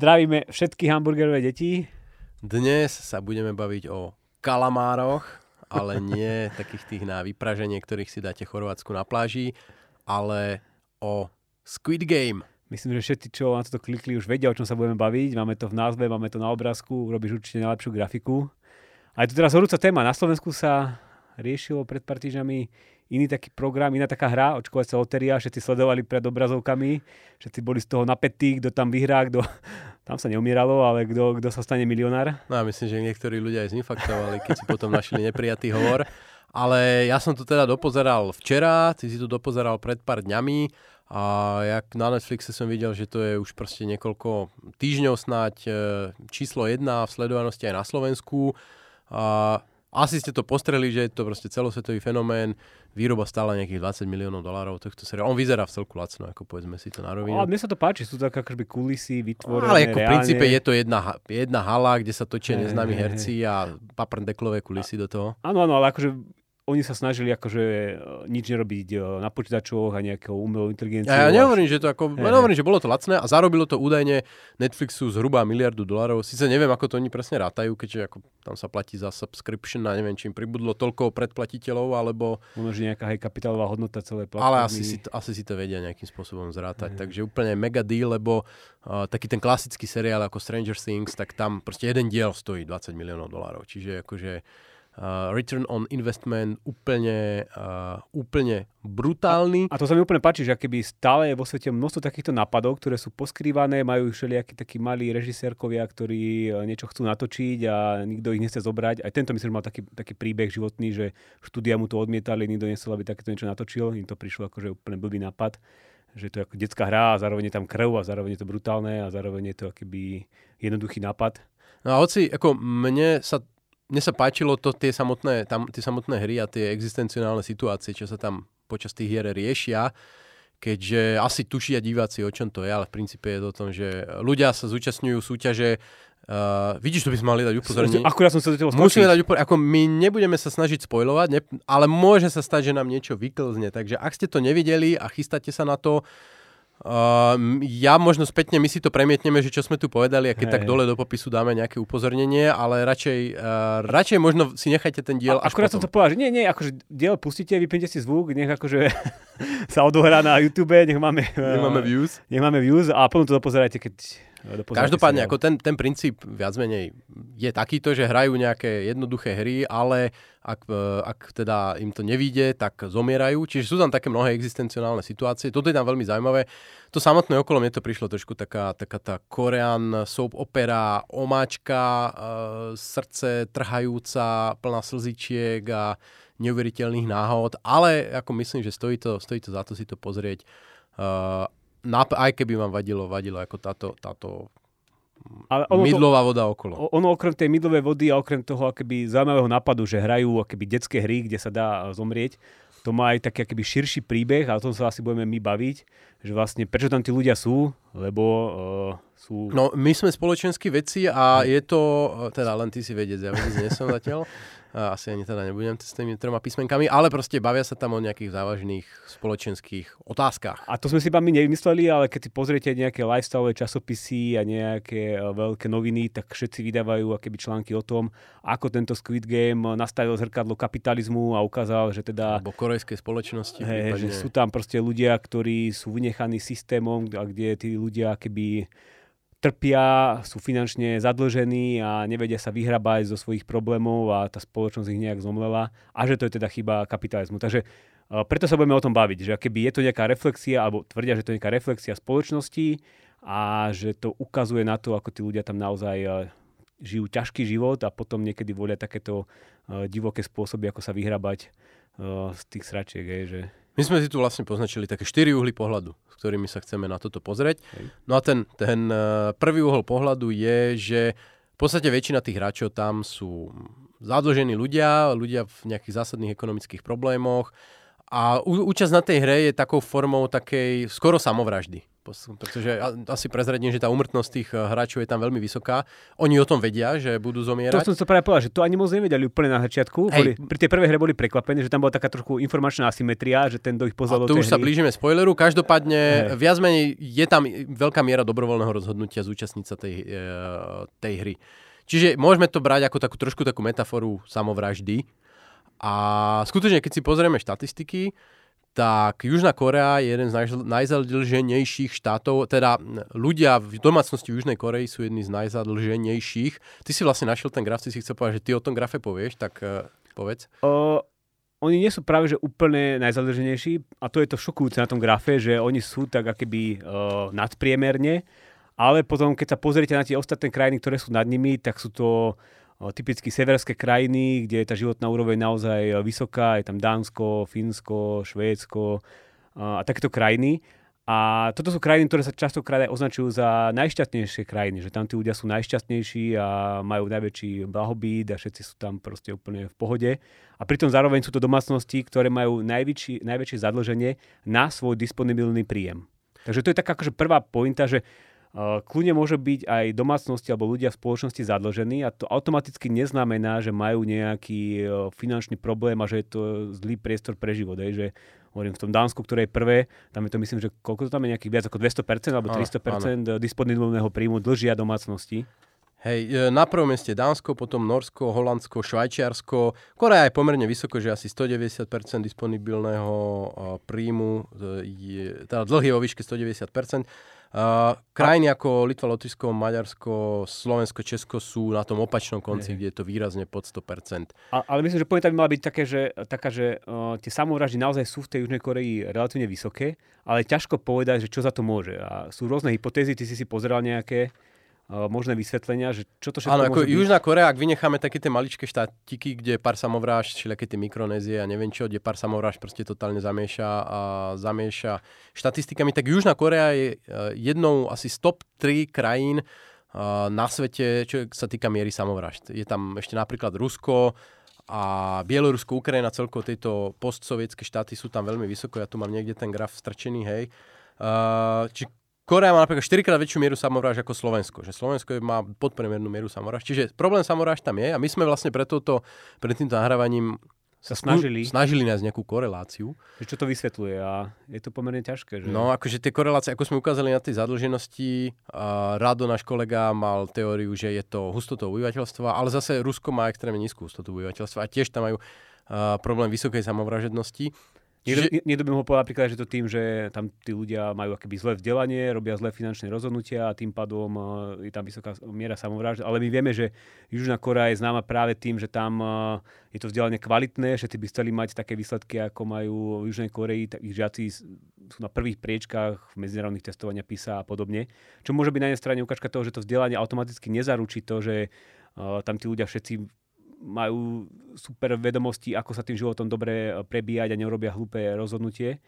Zdravíme všetky hamburgerové deti. Dnes sa budeme baviť o kalamároch, ale nie takých tých na vypraženie, ktorých si dáte Chorvátsku na pláži, ale o Squid Game. Myslím, že všetci, čo na toto klikli, už vedia, o čom sa budeme baviť. Máme to v názve, máme to na obrázku, robíš určite najlepšiu grafiku. A je to teraz horúca téma. Na Slovensku sa riešilo pred pár týždňami iný taký program, iná taká hra, očkovacia loteria, všetci sledovali pred obrazovkami, všetci boli z toho napätí, kto tam vyhrá, kto... Tam sa neumieralo, ale kto, kto sa stane milionár. No a myslím, že niektorí ľudia aj zinfaktovali, keď si potom našli neprijatý hovor. Ale ja som to teda dopozeral včera, ty si to dopozeral pred pár dňami a jak na Netflixe som videl, že to je už proste niekoľko týždňov snáď e, číslo jedna v sledovanosti aj na Slovensku. A asi ste to postreli, že je to proste celosvetový fenomén. Výroba stála nejakých 20 miliónov dolárov tohto seriálu. On vyzerá v celku lacno, ako povedzme si to na rovinu. Ale mne sa to páči, sú to akoby kulisy vytvorené Ale ako v princípe je to jedna, jedna hala, kde sa točia neznámi herci a paprndeklové kulisy do toho. Áno, áno, ale akože oni sa snažili akože e, nič nerobiť e, na počítačoch a nejakou umelou inteligenciou. Ja, ja nehovorím, že to ako, ja nehovorím, že bolo to lacné a zarobilo to údajne Netflixu zhruba miliardu dolárov. Sice neviem, ako to oni presne rátajú, keďže ako tam sa platí za subscription a neviem, či im pribudlo toľko predplatiteľov, alebo... Možno, že nejaká hej, kapitálová hodnota celej platformy. Ale asi si, to, asi si to vedia nejakým spôsobom zrátať. Takže úplne mega deal, lebo uh, taký ten klasický seriál ako Stranger Things, tak tam proste jeden diel stojí 20 miliónov dolárov. Čiže akože uh, return on investment úplne, uh, úplne brutálny. A to sa mi úplne páči, že keby stále je vo svete množstvo takýchto nápadov, ktoré sú poskrývané, majú všelijakí takí malí režisérkovia, ktorí e, niečo chcú natočiť a nikto ich nechce zobrať. Aj tento myslím, mal taký, taký príbeh životný, že štúdia mu to odmietali, nikto nechcel, aby takéto niečo natočil. Im to prišlo ako že úplne blbý nápad že to je ako detská hra a zároveň je tam krv a zároveň je to brutálne a zároveň je to akýby jednoduchý nápad. No a hoci, ako mne sa, mne sa páčilo to, tie samotné, tam, tie samotné hry a tie existenciálne situácie, čo sa tam počas tých hier riešia, keďže asi tušia diváci, o čom to je, ale v princípe je to o tom, že ľudia sa zúčastňujú súťaže Uh, vidíš, to by sme mali dať upozornenie. Akurát som sa do Musíme dať upor- ako my nebudeme sa snažiť spojovať, ne, ale môže sa stať, že nám niečo vyklzne. Takže ak ste to nevideli a chystáte sa na to, uh, ja možno spätne my si to premietneme, že čo sme tu povedali a keď Hej. tak dole do popisu dáme nejaké upozornenie, ale radšej, uh, radšej možno si nechajte ten diel A, až akurát som potom. to povedal, že nie, nie, akože diel pustíte, vypnite si zvuk, nech akože sa odohrá na YouTube, nech máme, Nemáme views. nech máme views a potom to dopozerajte, keď eh, Každopádne, ako ten, ten princíp viac menej je takýto, že hrajú nejaké jednoduché hry, ale ak, e, ak teda im to nevíde, tak zomierajú. Čiže sú tam také mnohé existenciálne situácie. Toto je tam veľmi zaujímavé. To samotné okolo mne to prišlo trošku taká, taká tá korean soap opera, omáčka, e, srdce trhajúca, plná slzičiek a neuveriteľných náhod, ale ako myslím, že stojí to, stojí to za to si to pozrieť. Nap- aj keby vám vadilo, vadilo ako táto, táto Ale ono, to, mydlová voda okolo. ono okrem tej mydlovej vody a okrem toho akoby zaujímavého nápadu, že hrajú akoby detské hry, kde sa dá eh, zomrieť, to má aj taký akoby širší príbeh a o tom sa asi budeme my baviť, že vlastne prečo tam tí ľudia sú, lebo uh, sú... No, my sme spoločenskí vedci a je to, teda len ty si vedec, ja vedec nie som zatiaľ, asi ani teda nebudem s tými troma písmenkami, ale proste bavia sa tam o nejakých závažných spoločenských otázkach. A to sme si iba my nevymysleli, ale keď si pozriete nejaké lifestyle časopisy a nejaké eh, veľké noviny, tak všetci vydávajú akéby články o tom, ako tento Squid Game nastavil zrkadlo kapitalizmu a ukázal, že teda Alebo korejskej spoločnosti. Hej, že sú tam proste ľudia, ktorí sú vynechaní systémom, a kde tí ľudia keby trpia, sú finančne zadlžení a nevedia sa vyhrabať zo svojich problémov a tá spoločnosť ich nejak zomlela a že to je teda chyba kapitalizmu. Takže eh, preto sa budeme o tom baviť, že keby je to nejaká reflexia, alebo tvrdia, že to je nejaká reflexia spoločnosti a že to ukazuje na to, ako tí ľudia tam naozaj eh, žijú ťažký život a potom niekedy volia takéto eh, divoké spôsoby, ako sa vyhrabať z tých sračiek. Hej, že... My sme si tu vlastne poznačili také štyri uhly pohľadu, s ktorými sa chceme na toto pozrieť. Hej. No a ten, ten eh, prvý uhol pohľadu je, že v podstate väčšina tých hráčov tam sú zadlžení ľudia, ľudia v nejakých zásadných ekonomických problémoch A účasť na tej hre je takou formou takej skoro samovraždy. Pretože asi prezradím, že tá umrtnosť tých eh, hráčov je tam veľmi vysoká. Oni o tom vedia, že budú zomierať. To som sa práve povedal, že to ani moc nevedeli úplne na začiatku. Boli, pri tej prvej hre boli prekvapení, že tam bola taká trochu informačná asymetria, že ten do ich pozval tu už hry. sa blížime spoileru. Každopádne hey. viac menej je tam veľká miera dobrovoľného rozhodnutia zúčastniť sa tej, eh, tej hry. Čiže môžeme to brať ako takú trošku takú metaforu samovraždy. A skutočne, keď si pozrieme štatistiky, tak Južná Korea je jeden z najzadlženejších štátov, teda ľudia v domácnosti Južnej Koreji sú jedni z najzadlženejších. Ty si vlastne našiel ten graf, si chcel povedať, že ty o tom grafe povieš, tak uh, povedz. Uh, oni nie sú práve že úplne najzadlženejší a to je to šokujúce na tom grafe, že oni sú tak akoby uh, nadpriemerne, ale potom keď sa pozriete na tie ostatné krajiny, ktoré sú nad nimi, tak sú to typicky severské krajiny, kde je tá životná úroveň naozaj vysoká, je tam Dánsko, Fínsko, Švédsko a takéto krajiny. A toto sú krajiny, ktoré sa častokrát aj označujú za najšťastnejšie krajiny, že tam tí ľudia sú najšťastnejší a majú najväčší blahobyt a všetci sú tam proste úplne v pohode. A pritom zároveň sú to domácnosti, ktoré majú najväčší, najväčšie zadlženie na svoj disponibilný príjem. Takže to je taká akože prvá pointa, že Kľudne môže byť aj domácnosti alebo ľudia v spoločnosti zadlžení a to automaticky neznamená, že majú nejaký e, finančný problém a že je to zlý priestor pre život. Aj, že hovorím v tom Dánsku, ktoré je prvé, tam je to myslím, že koľko to tam je nejakých viac ako 200% alebo 300% áno. disponibilného príjmu dlžia domácnosti. Hej, na prvom mieste Dánsko, potom Norsko, Holandsko, Švajčiarsko. Korea je pomerne vysoko, že asi 190% disponibilného príjmu, je, teda dlh je vo výške 190%. Uh, krajiny a... ako Litva, Lotyšsko, Maďarsko, Slovensko, Česko sú na tom opačnom konci, kde je to výrazne pod 100%. A, ale myslím, že pointa by mala byť také, že, taká, že uh, tie samovraždy naozaj sú v tej Južnej Koreji relatívne vysoké, ale ťažko povedať, že čo za to môže. A sú rôzne hypotézy, ty si si pozeral nejaké možné vysvetlenia, že čo to všetko Áno, ako Južná Korea, ak vynecháme také tie maličké štátiky, kde pár samovráž, všelijaké tie mikronézie a neviem čo, kde pár samovráž proste totálne zamieša a zamieša štatistikami, tak Južná Korea je e, jednou asi z top 3 krajín e, na svete, čo sa týka miery samovrážd. Je tam ešte napríklad Rusko, a Bielorusko, Ukrajina, celkovo tieto postsovietské štáty sú tam veľmi vysoko. Ja tu mám niekde ten graf strčený, hej. Uh, či Korea má napríklad 4 krát väčšiu mieru samovráž ako Slovensko. Že Slovensko má podpremernú mieru samovráž. Čiže problém samovráž tam je a my sme vlastne pre, toto, pred týmto nahrávaním sa snažili. snažili nájsť nejakú koreláciu. Čo to vysvetľuje a je to pomerne ťažké. Že? No akože tie korelácie, ako sme ukázali na tej zadlženosti, a Rado, náš kolega, mal teóriu, že je to hustotou obyvateľstva, ale zase Rusko má extrémne nízku hustotu obyvateľstva a tiež tam majú uh, problém vysokej samovražednosti. Niekto, Čiže... niekto by mohol povedať napríklad, že to tým, že tam tí ľudia majú akoby zlé vzdelanie, robia zlé finančné rozhodnutia a tým pádom uh, je tam vysoká miera samovrážd. Ale my vieme, že Južná Korea je známa práve tým, že tam uh, je to vzdelanie kvalitné, že tí by chceli mať také výsledky, ako majú v Južnej Koreji, tak ich žiaci sú na prvých priečkách v medzinárodných testovania PISA a podobne. Čo môže byť na jednej strane ukážka toho, že to vzdelanie automaticky nezaručí to, že uh, tam tí ľudia všetci majú super vedomosti, ako sa tým životom dobre eh, prebíjať a neurobia hlúpe rozhodnutie.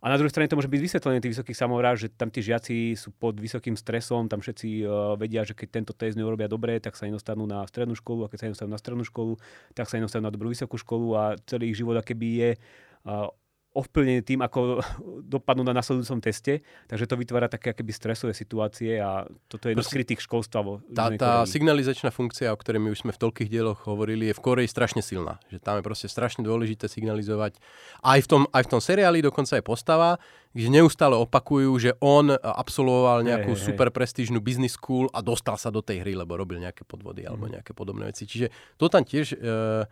A na druhej strane to môže byť vysvetlenie tých vysokých samovráž, že tam tí žiaci sú pod vysokým stresom, tam všetci uh, vedia, že keď tento test neurobia dobre, tak sa nedostanú na strednú školu a keď sa nedostanú na strednú školu, tak sa nedostanú na dobrú vysokú školu a celý ich život keby je uh, ovplyvnený tým, ako dopadnú na nasledujúcom teste, takže to vytvára také akéby stresové situácie a toto je jedno z kritik školstva vo tá, tá signalizačná funkcia, o ktorej my už sme v toľkých dieloch hovorili, je v Koreji strašne silná. Že tam je proste strašne dôležité signalizovať. Aj v tom, aj v tom seriáli dokonca je postava, kde neustále opakujú, že on absolvoval nejakú hey, hey, super prestížnu business school a dostal sa do tej hry, lebo robil nejaké podvody alebo mhm. nejaké podobné veci. Čiže to tam tiež... Uh,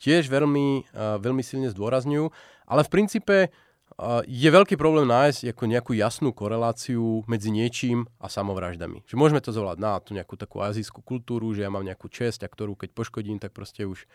tiež veľmi, uh, veľmi silne zdôrazňujú. Ale v princípe uh, je veľký problém nájsť ako nejakú jasnú koreláciu medzi niečím a samovraždami. Že môžeme to zvolať na tú nejakú takú azijskú kultúru, že ja mám nejakú česť a ktorú keď poškodím, tak proste už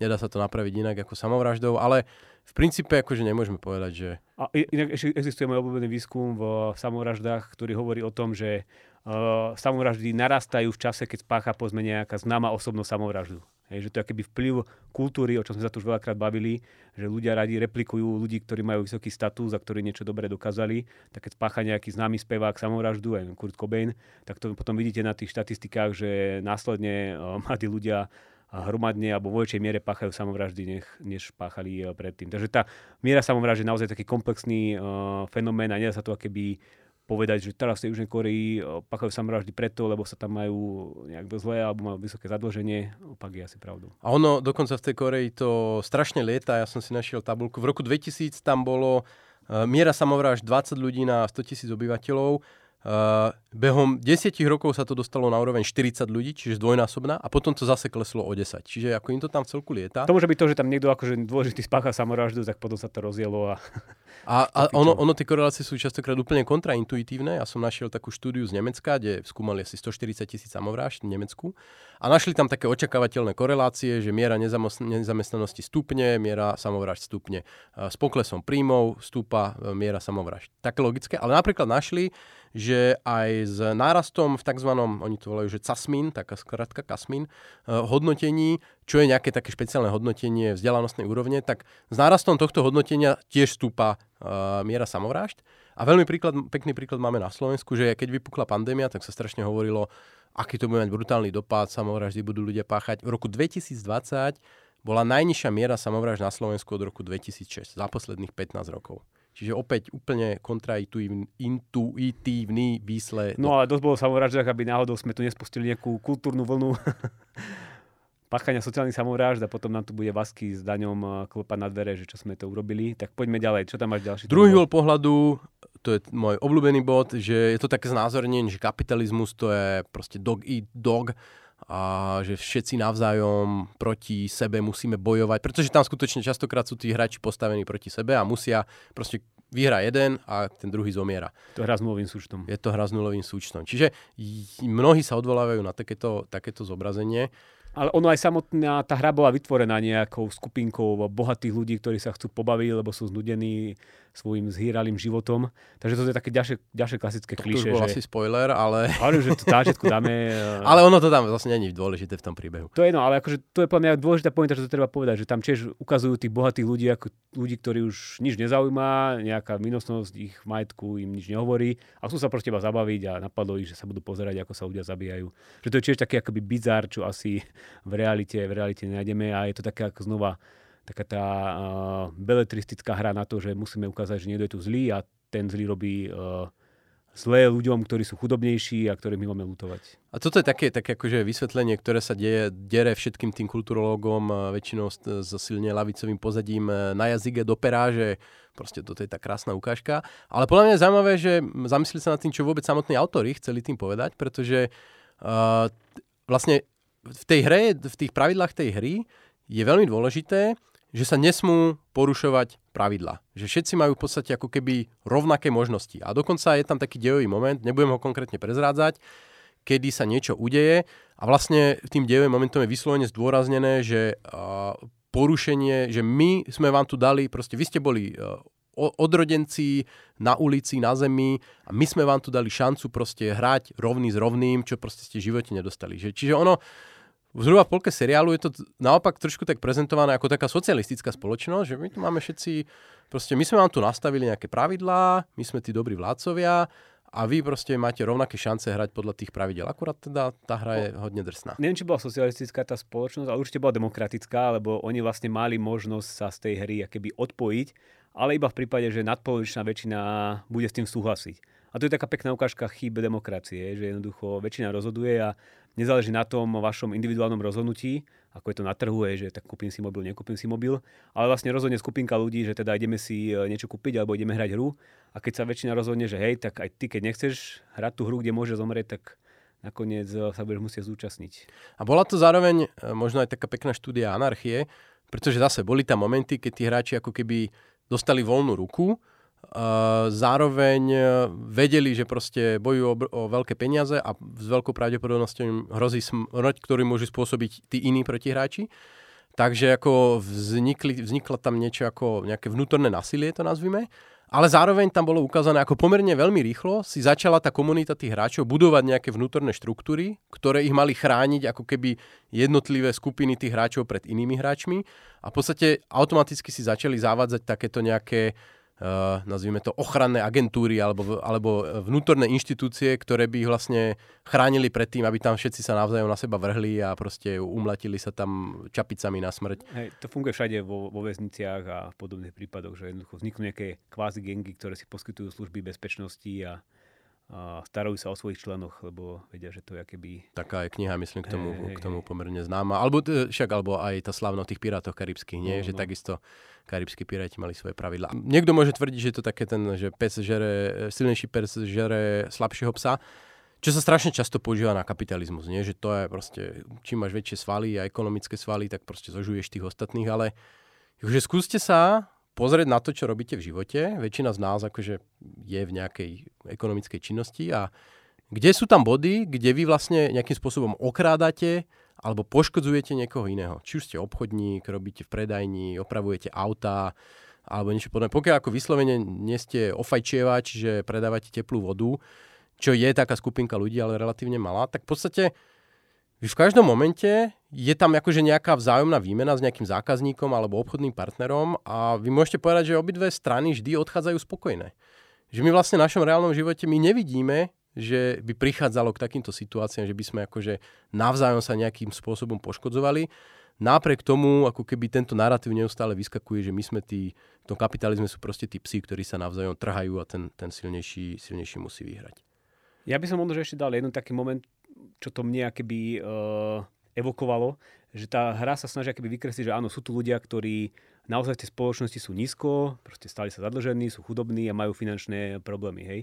nedá sa to napraviť inak ako samovraždou, ale v princípe akože nemôžeme povedať, že... A inak ešte existuje môj obľúbený výskum v samovraždách, ktorý hovorí o tom, že uh, samovraždy narastajú v čase, keď spácha povedzme nejaká známa osobnosť samovraždu. Hej, že to je akýby vplyv kultúry, o čom sme sa tu už veľakrát bavili, že ľudia radi replikujú ľudí, ktorí majú vysoký status a ktorí niečo dobre dokázali. Tak keď spácha nejaký známy spevák samovraždu, aj Kurt Cobain, tak to potom vidíte na tých štatistikách, že následne mladí ľudia hromadne alebo vo väčšej miere páchajú samovraždy, nech, než páchali predtým. Takže tá miera samovraždy je naozaj taký komplexný uh, fenomén a nedá sa to akéby povedať, že teraz v Južnej Koreji páchajú samovraždy preto, lebo sa tam majú nejak zlé alebo majú vysoké zadlženie. Opak je asi pravdou. A ono dokonca v tej Koreji to strašne lieta. Ja som si našiel tabulku. V roku 2000 tam bolo uh, miera samovražd 20 ľudí na 100 tisíc obyvateľov Uh, behom 10 rokov sa to dostalo na úroveň 40 ľudí, čiže dvojnásobná, a potom to zase kleslo o 10. Čiže ako im to tam v celku lieta. To môže byť to, že tam niekto akože dôležitý spácha samovraždu, tak potom sa to rozjelo. A, a, a ono, ono tie korelácie sú častokrát úplne kontraintuitívne. Ja som našiel takú štúdiu z Nemecka, kde skúmali asi 140 tisíc samovrážd v Nemecku a našli tam také očakávateľné korelácie, že miera nezamestnanosti stupne, miera samovražd stupne. S poklesom príjmov stúpa e, miera samovražd. Také logické, ale napríklad našli, že aj s nárastom v tzv. oni to volajú, že CASMIN, taká skratka CASMIN, eh, hodnotení, čo je nejaké také špeciálne hodnotenie vzdelanostnej úrovne, tak s nárastom tohto hodnotenia tiež stúpa uh, miera samovrážd. A veľmi príklad, pekný príklad máme na Slovensku, že keď vypukla pandémia, tak sa strašne hovorilo, aký to bude mať brutálny dopad, samovraždy budú ľudia páchať. V roku 2020 bola najnižšia miera samovražd na Slovensku od roku 2006, za posledných 15 rokov. Čiže opäť úplne kontraintuitívny výsledok. No ale dosť bolo samovraždách, aby náhodou sme tu nespustili nejakú kultúrnu vlnu páchania sociálnych samovrážd a potom nám tu bude Vasky s Daňom klopať na dvere, že čo sme to urobili. Tak poďme ďalej. Čo tam máš ďalší? Druhý hol pohľadu, to je môj obľúbený bod, že je to také znázornenie, že kapitalizmus to je proste dog eat dog a že všetci navzájom proti sebe musíme bojovať, pretože tam skutočne častokrát sú tí hráči postavení proti sebe a musia proste vyhra jeden a ten druhý zomiera. To hra s nulovým súčtom. Je to hra s nulovým súčtom. Čiže mnohí sa odvolávajú na takéto, takéto zobrazenie. Ale ono aj samotná tá hra bola vytvorená nejakou skupinkou bohatých ľudí, ktorí sa chcú pobaviť, lebo sú znudení svojim zhýralým životom. Takže to je také ďalšie, ďalšie klasické kliše. To už bol že... asi spoiler, ale... Ale že to zážitku dáme... ale ono to tam vlastne není dôležité v tom príbehu. To je no, ale akože to je podľa mňa dôležitá pointa, že to treba povedať, že tam tiež ukazujú tých bohatých ľudí ako ľudí, ktorí už nič nezaujíma, nejaká minusnosť ich majetku im nič nehovorí a chcú sa proste iba zabaviť a napadlo ich, že sa budú pozerať, ako sa ľudia zabíjajú. Že to je tiež taký akoby bizar, čo asi v realite, v realite nájdeme a je to také ako znova taká tá uh, beletristická hra na to, že musíme ukázať, že niekto je tu zlý a ten zlý robí uh, zlé ľuďom, ktorí sú chudobnejší a ktorých my máme lutovať. A toto je také, také akože vysvetlenie, ktoré sa deje, dere všetkým tým kulturológom, väčšinou so silne lavicovým pozadím na jazyke do pera, proste toto je tá krásna ukážka. Ale podľa mňa je zaujímavé, že zamyslieť sa nad tým, čo vôbec samotní autori chceli tým povedať, pretože uh, vlastne v tej hre, v tých pravidlách tej hry je veľmi dôležité, že sa nesmú porušovať pravidla. Že všetci majú v podstate ako keby rovnaké možnosti. A dokonca je tam taký dejový moment, nebudem ho konkrétne prezrádzať, kedy sa niečo udeje a vlastne tým dejovým momentom je vyslovene zdôraznené, že porušenie, že my sme vám tu dali, proste vy ste boli uh, odrodenci na ulici, na zemi a my sme vám tu dali šancu proste hrať rovný s rovným, čo proste ste v živote nedostali. Že, čiže ono, zhruba v polke seriálu je to naopak trošku tak prezentované ako taká socialistická spoločnosť, že my tu máme všetci, proste my sme vám tu nastavili nejaké pravidlá, my sme tí dobrí vládcovia a vy proste máte rovnaké šance hrať podľa tých pravidel. Akurát teda tá hra je hodne drsná. Neviem, či bola socialistická tá spoločnosť, ale určite bola demokratická, lebo oni vlastne mali možnosť sa z tej hry keby odpojiť, ale iba v prípade, že nadpolovičná väčšina bude s tým súhlasiť. A to je taká pekná ukážka chyb demokracie, že jednoducho väčšina rozhoduje a nezáleží na tom vašom individuálnom rozhodnutí, ako je to na trhu, je, že tak kúpim si mobil, nekúpim si mobil, ale vlastne rozhodne skupinka ľudí, že teda ideme si e, niečo kúpiť alebo ideme hrať hru a keď sa väčšina rozhodne, že hej, tak aj ty, keď nechceš hrať tú hru, kde môže zomrieť, tak nakoniec e, sa budeš musieť zúčastniť. A bola to zároveň e, možno aj taká pekná štúdia anarchie, pretože zase boli tam momenty, keď tí hráči ako keby dostali voľnú ruku, zároveň e, vedeli, že proste bojujú o, o veľké peniaze a s veľkou pravdepodobnosťou im hrozí smrť, ktorý môžu spôsobiť tí iní protihráči. Takže ako vznikli, vzniklo tam niečo ako nejaké vnútorné násilie, to nazvime. Ale zároveň tam bolo ukázané, ako pomerne veľmi rýchlo si začala tá komunita tých hráčov budovať nejaké vnútorné štruktúry, ktoré ich mali chrániť ako keby jednotlivé skupiny tých hráčov pred inými hráčmi. A v podstate automaticky si začali zavádzať takéto nejaké uh, nazvime to, ochranné agentúry alebo, alebo vnútorné inštitúcie, ktoré by ich vlastne chránili pred tým, aby tam všetci sa navzájom na seba vrhli a proste umlatili sa tam čapicami na smrť. Hej, to funguje všade vo, vo väzniciach a podobných prípadoch, že jednoducho vzniknú nejaké kvázi gengy, ktoré si poskytujú služby bezpečnosti a a starajú sa o svojich členoch, lebo vedia, že to je keby... Taká je kniha, myslím, k tomu, hey, k tomu pomerne známa. Alebo však, alebo aj tá slavná o tých pirátoch karibských, nie? No, že no. takisto karibskí piráti mali svoje pravidlá. Niekto môže tvrdiť, že je to také ten, že pes žere, silnejší pes žere slabšieho psa, čo sa strašne často používa na kapitalizmus, nie? Že to je proste, čím máš väčšie svaly a ekonomické svaly, tak proste zožuješ tých ostatných, ale že skúste sa pozrieť na to, čo robíte v živote. Väčšina z nás akože je v nejakej ekonomickej činnosti a kde sú tam body, kde vy vlastne nejakým spôsobom okrádate alebo poškodzujete niekoho iného. Či už ste obchodník, robíte v predajni, opravujete auta alebo niečo podobné. Pokiaľ ako vyslovene nie ste ofajčievač, že predávate teplú vodu, čo je taká skupinka ľudí, ale relatívne malá, tak v podstate v každom momente je tam akože nejaká vzájomná výmena s nejakým zákazníkom alebo obchodným partnerom a vy môžete povedať, že obidve strany vždy odchádzajú spokojné. Že my vlastne v našom reálnom živote my nevidíme, že by prichádzalo k takýmto situáciám, že by sme akože navzájom sa nejakým spôsobom poškodzovali. Napriek tomu, ako keby tento narratív neustále vyskakuje, že my sme tí, v tom kapitalizme sú proste tí psi, ktorí sa navzájom trhajú a ten, ten silnejší, silnejší musí vyhrať. Ja by som možno ešte dal jeden taký moment, čo to mne akéby uh, evokovalo, že tá hra sa snaží akéby vykresliť, že áno, sú tu ľudia, ktorí naozaj v tej spoločnosti sú nízko, proste stali sa zadlžení, sú chudobní a majú finančné problémy, hej.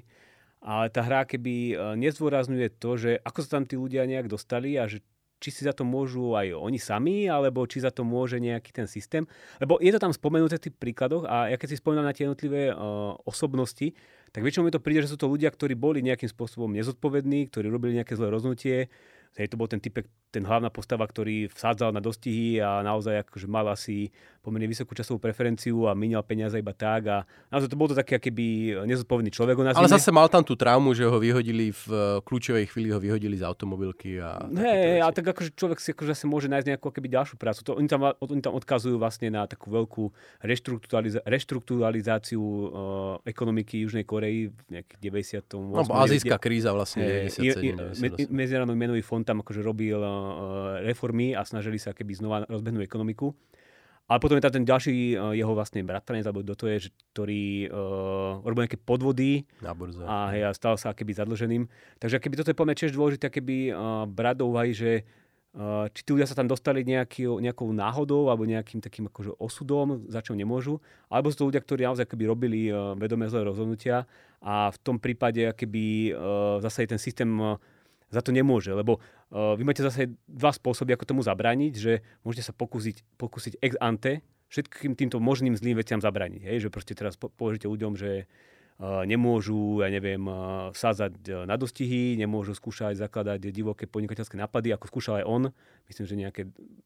Ale tá hra keby nezdôrazňuje to, že ako sa tam tí ľudia nejak dostali a že či si za to môžu aj oni sami, alebo či za to môže nejaký ten systém. Lebo je to tam spomenuté v tých príkladoch a ja keď si spomínam na tie jednotlivé uh, osobnosti, tak väčšinou mi to príde, že sú to ľudia, ktorí boli nejakým spôsobom nezodpovední, ktorí robili nejaké zlé rozhodnutie, Hej, to bol ten typek, ten hlavná postava, ktorý vsádzal na dostihy a naozaj akože mal asi pomerne vysokú časovú preferenciu a minial peniaze iba tak a naozaj to bol to taký keby nezodpovedný človek. Ale zase mal tam tú traumu, že ho vyhodili v eh, kľúčovej chvíli, ho vyhodili z automobilky. A Hej, a tak akože človek si akože asi môže nájsť nejakú keby ďalšiu prácu. To, oni, tam, oni tam odkazujú vlastne na takú veľkú reštrukturaliza- reštrukturalizáciu uh, ekonomiky Južnej Koreji v nejakých 90. No, azijská kríza vlastne. Je, Medzinárodný menový fond on tam akože robil reformy a snažili sa keby znova rozbehnúť ekonomiku. Ale potom je tam ten ďalší uh, jeho vlastne bratranec, alebo kto to je, že, ktorý uh, robil nejaké podvody Na burze. a, hej, a stal sa keby zadlženým. Takže keby toto je podľa tiež dôležité keby uh, brať do úvahy, že uh, či tí ľudia sa tam dostali nejaký, nejakou náhodou alebo nejakým takým akože osudom, za čo nemôžu, alebo sú to ľudia, ktorí naozaj keby robili uh, vedomé zlé rozhodnutia a v tom prípade keby uh, zase ten systém uh, za to nemôže, lebo uh, vy máte zase dva spôsoby, ako tomu zabrániť, že môžete sa pokúsiť, pokúsiť ex ante všetkým týmto možným zlým veciam zabrániť. Hej? Že proste teraz po, poviete ľuďom, že uh, nemôžu, ja neviem, uh, vsádzať uh, na dostihy, nemôžu skúšať zakladať divoké podnikateľské nápady, ako skúšal aj on. Myslím, že nejaké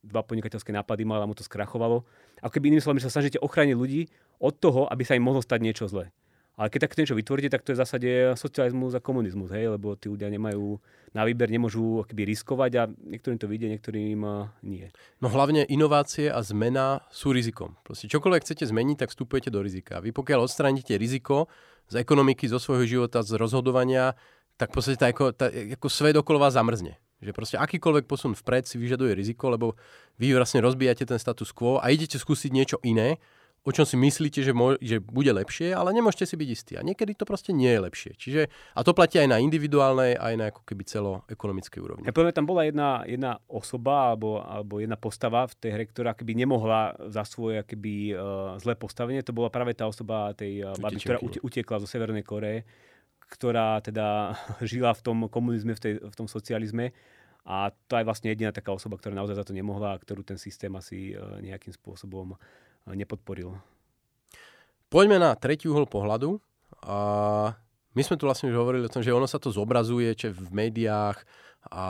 dva podnikateľské nápady mal a mu to skrachovalo. Ako keby iným slovom, že sa snažíte ochrániť ľudí od toho, aby sa im mohlo stať niečo zlé. Ale keď takto niečo vytvoríte, tak to je v zásade socializmus a komunizmus, hej? lebo tí ľudia nemajú na výber, nemôžu akoby riskovať a niektorým to vyjde, niektorým nie. No hlavne inovácie a zmena sú rizikom. Proste čokoľvek chcete zmeniť, tak vstupujete do rizika. Vy pokiaľ odstraníte riziko z ekonomiky, zo svojho života, z rozhodovania, tak v podstate tá, tá, ako svet okolo vás zamrzne. Že proste akýkoľvek posun vpred si vyžaduje riziko, lebo vy vlastne rozbijate ten status quo a idete skúsiť niečo iné, o čom si myslíte, že, mo- že bude lepšie, ale nemôžete si byť istí. A niekedy to proste nie je lepšie. Čiže, a to platí aj na individuálnej, aj na ako keby celoekonomickej úrovni. Ja poviem, tam bola jedna, jedna osoba alebo, alebo jedna postava v tej hre, ktorá keby nemohla za svoje keby, uh, zlé postavenie. To bola práve tá osoba tej uh, baby, ktorá utiekla zo Severnej Koreje, ktorá teda žila v tom komunizme, v, tej, v tom socializme. A to je vlastne jediná taká osoba, ktorá naozaj za to nemohla a ktorú ten systém asi uh, nejakým spôsobom nepodporil. Poďme na tretí uhol pohľadu. A my sme tu vlastne už hovorili o tom, že ono sa to zobrazuje či v médiách a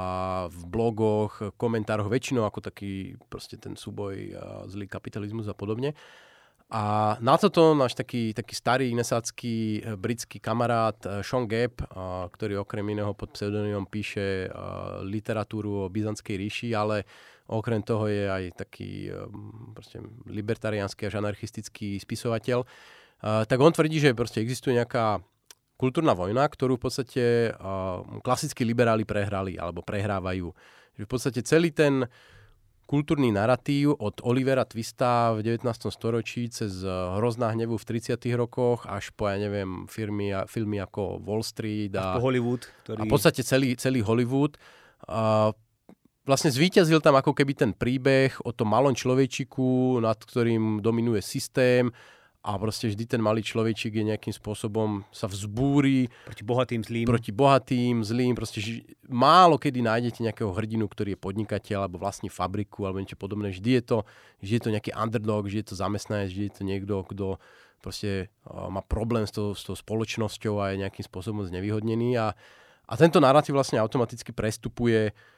v blogoch, komentároch, väčšinou ako taký proste ten súboj, zlý kapitalizmus a podobne. A na toto náš taký, taký starý nesácky britský kamarát eh, Sean Gabb, ktorý okrem iného pod pseudonymom píše eh, literatúru o Byzantskej ríši, ale Okrem toho je aj taký proste libertariánsky až anarchistický spisovateľ. tak on tvrdí, že proste existuje nejaká kultúrna vojna, ktorú v podstate klasickí liberáli prehrali alebo prehrávajú. V podstate celý ten kultúrny narratív od Olivera Twista v 19. storočí cez Hrozná hnevu v 30. rokoch až po, ja neviem, firmy, filmy ako Wall Street a, po Hollywood. Ktorý... A v podstate celý, celý Hollywood. Uh, vlastne zvíťazil tam ako keby ten príbeh o tom malom človečiku, nad ktorým dominuje systém a proste vždy ten malý človečik je nejakým spôsobom sa vzbúri. Proti bohatým zlým. Proti bohatým zlým. Proste ži- málo kedy nájdete nejakého hrdinu, ktorý je podnikateľ alebo vlastní fabriku alebo niečo podobné. Vždy je to, vždy je to nejaký underdog, vždy je to zamestnanec, vždy je to niekto, kto proste uh, má problém s tou, s tou spoločnosťou a je nejakým spôsobom znevýhodnený. A, a tento narratív vlastne automaticky prestupuje uh,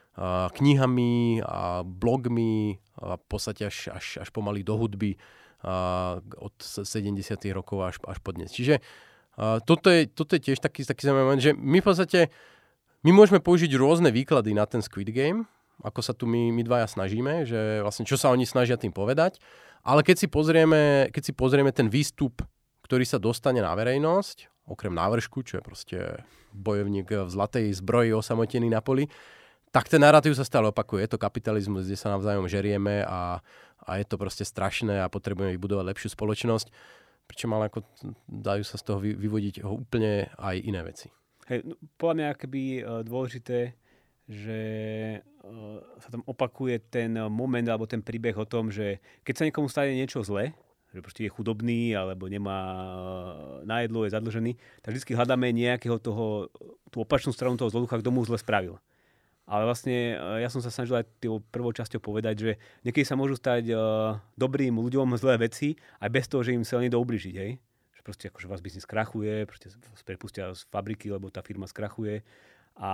knihami a blogmi a v podstate až, až, až pomaly do hudby od 70. rokov až, až po dnes. Čiže toto je, toto je tiež taký, taký zaujímavý že my v podstate my môžeme použiť rôzne výklady na ten Squid Game, ako sa tu my, my dvaja snažíme, že vlastne čo sa oni snažia tým povedať, ale keď si pozrieme, keď si pozrieme ten výstup, ktorý sa dostane na verejnosť, okrem návršku, čo je proste bojovník v zlatej zbroji osamotený na poli, tak ten narratív sa stále opakuje. Je to kapitalizmus, kde sa navzájom žerieme a, a je to proste strašné a potrebujeme vybudovať lepšiu spoločnosť. Pričom ale ako dajú sa z toho vyvodiť úplne aj iné veci. Hej, no, podľa mňa keby uh, dôležité, že uh, sa tam opakuje ten moment alebo ten príbeh o tom, že keď sa niekomu stane niečo zle, že proste je chudobný alebo nemá na jedlo, je zadlžený, tak vždy hľadáme nejakého toho, tú opačnú stranu toho zloducha, kto mu zle spravil. Ale vlastne e, ja som sa snažil aj tým prvou časťou povedať, že niekedy sa môžu stať uh, dobrým ľuďom zlé veci aj bez toho, že im chcel niekto ubližiť, hej? Že proste akože vás biznis krachuje, proste prepustia z fabriky, lebo tá firma skrachuje. A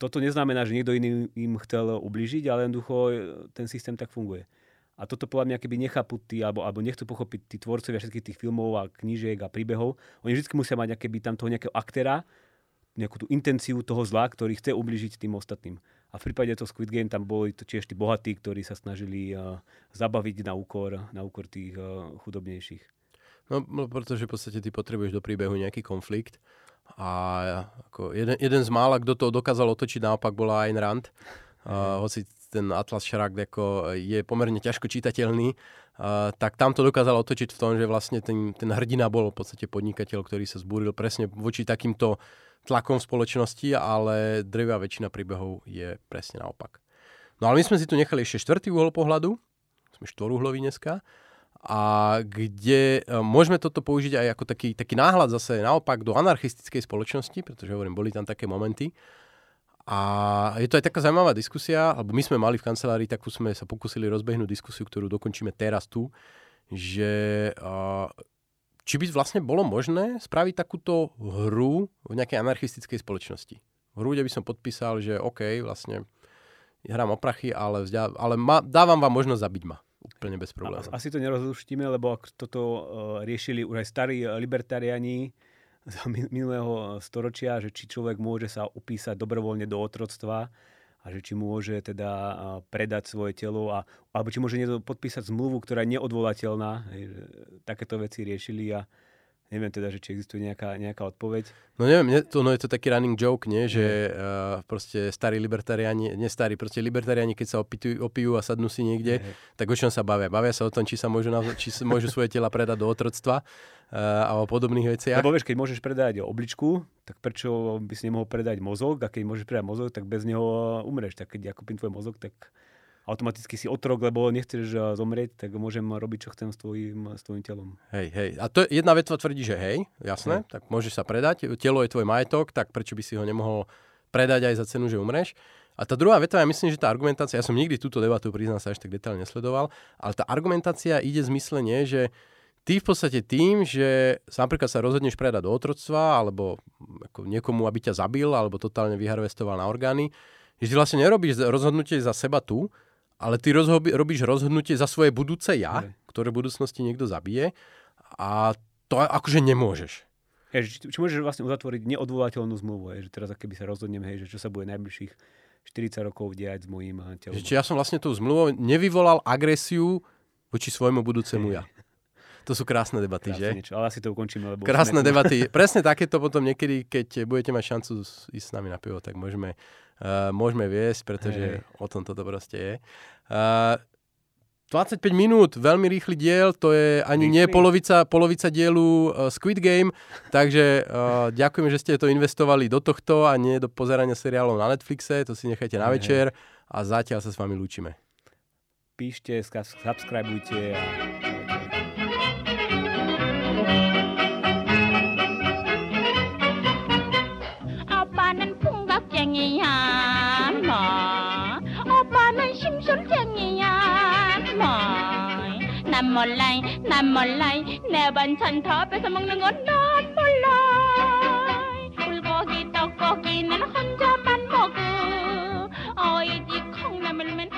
toto neznamená, že niekto iný im chcel ubližiť, ale jednoducho e, ten systém tak funguje. A toto podľa mňa, keby nechápu tí, alebo, alebo nechcú pochopiť tí tvorcovia všetkých tých filmov a knížiek a príbehov, oni vždy musia mať nejaký, tam toho nejakého aktéra, nejakú tú intenciu toho zla, ktorý chce ubližiť tým ostatným. A v prípade toho Squid Game tam boli to tiež tí bohatí, ktorí sa snažili uh, zabaviť na úkor, na úkor tých uh, chudobnejších. No, no, pretože v podstate ty potrebuješ do príbehu nejaký konflikt. A ako jeden, jeden z mála, kto to dokázal otočiť naopak, bola Ayn Rand. Uh, hoci ten Atlas Shrugged ako je pomerne ťažko čitateľný, uh, tak tam to dokázal otočiť v tom, že vlastne ten, ten hrdina bol v podstate podnikateľ, ktorý sa zbúril presne voči takýmto tlakom v spoločnosti, ale drevá väčšina príbehov je presne naopak. No ale my sme si tu nechali ešte štvrtý uhol pohľadu, sme štvorúhlový dneska, a kde e, môžeme toto použiť aj ako taký, taký náhľad zase naopak do anarchistickej spoločnosti, pretože hovorím, boli tam také momenty. A je to aj taká zaujímavá diskusia, alebo my sme mali v kancelárii, takú sme sa pokúsili rozbehnúť diskusiu, ktorú dokončíme teraz tu, že uh, či by vlastne bolo možné spraviť takúto hru v nejakej anarchistickej spoločnosti. Hru, kde by som podpísal, že OK, vlastne hrám o prachy, ale, vzdia, ale ma, dávam vám možnosť zabiť ma. Úplne bez problémov. Asi to nerozluštíme, lebo ak toto uh, riešili už aj starí libertariani z minulého storočia, že či človek môže sa upísať dobrovoľne do otroctva, a že či môže teda predať svoje telo a, alebo či môže niekto podpísať zmluvu, ktorá je neodvolateľná. Že takéto veci riešili a Neviem teda, že či existuje nejaká, nejaká odpoveď. No neviem, to, no je to taký running joke, nie? že uh, proste starí libertariáni, nie starí, proste libertariáni, keď sa opitujú, opijú a sadnú si niekde, je. tak o čom sa bavia? Bavia sa o tom, či sa môžu, či sa môžu svoje tela predať do otroctva uh, a o podobných veciach. Lebo vieš, keď môžeš predať obličku, tak prečo by si nemohol predať mozog a keď môžeš predať mozog, tak bez neho umreš. Tak keď ja kúpim tvoj mozog, tak automaticky si otrok, lebo nechceš eh, zomrieť, tak môžem robiť, čo chcem s tvojim, s tvojim telom. Hej, hej. A to jedna vetva tvrdí, že hej, jasné, hej. tak môžeš sa predať. Telo je tvoj majetok, tak prečo by si ho nemohol predať aj za cenu, že umreš. A tá druhá vetva, ja myslím, že tá argumentácia, ja som nikdy túto debatu, priznám sa, až tak detálne nesledoval, ale tá argumentácia ide zmyslenie, že ty v podstate tým, že sa napríklad sa rozhodneš predať do otroctva, alebo ako niekomu, aby ťa zabil, alebo totálne vyharvestoval na orgány, že ty vlastne nerobíš rozhodnutie za seba tu, ale ty rozhobi, robíš rozhodnutie za svoje budúce ja, Hej. ktoré v budúcnosti niekto zabije a to akože nemôžeš. Hej, či, či môžeš vlastne uzatvoriť neodvolateľnú zmluvu, hej, že teraz keby sa rozhodnem, hej, že čo sa bude najbližších 40 rokov diať s mojím telom. Či ja som vlastne tou zmluvou nevyvolal agresiu voči svojmu budúcemu ja. To sú krásne debaty, Krásne že? Niečo, ale asi to ukončíme, lebo... Krásne sme debaty. Presne takéto potom niekedy, keď budete mať šancu ísť s nami na pivo, tak môžeme, uh, môžeme viesť, pretože Hej. o tom toto proste je. Uh, 25 minút, veľmi rýchly diel, to je ani nie polovica, polovica dielu uh, Squid Game, takže uh, ďakujeme, že ste to investovali do tohto a nie do pozerania seriálov na Netflixe, to si nechajte na večer a zatiaľ sa s vami lúčime. Píšte, subscribeujte a... មឡៃណាមឡៃណែបានឆាញ់ថោពេលសមងនឹងអូនណាមឡៃគុលកោគីតោកោគីណានខំចាំបានមកអើយទីខំណាមិនមិន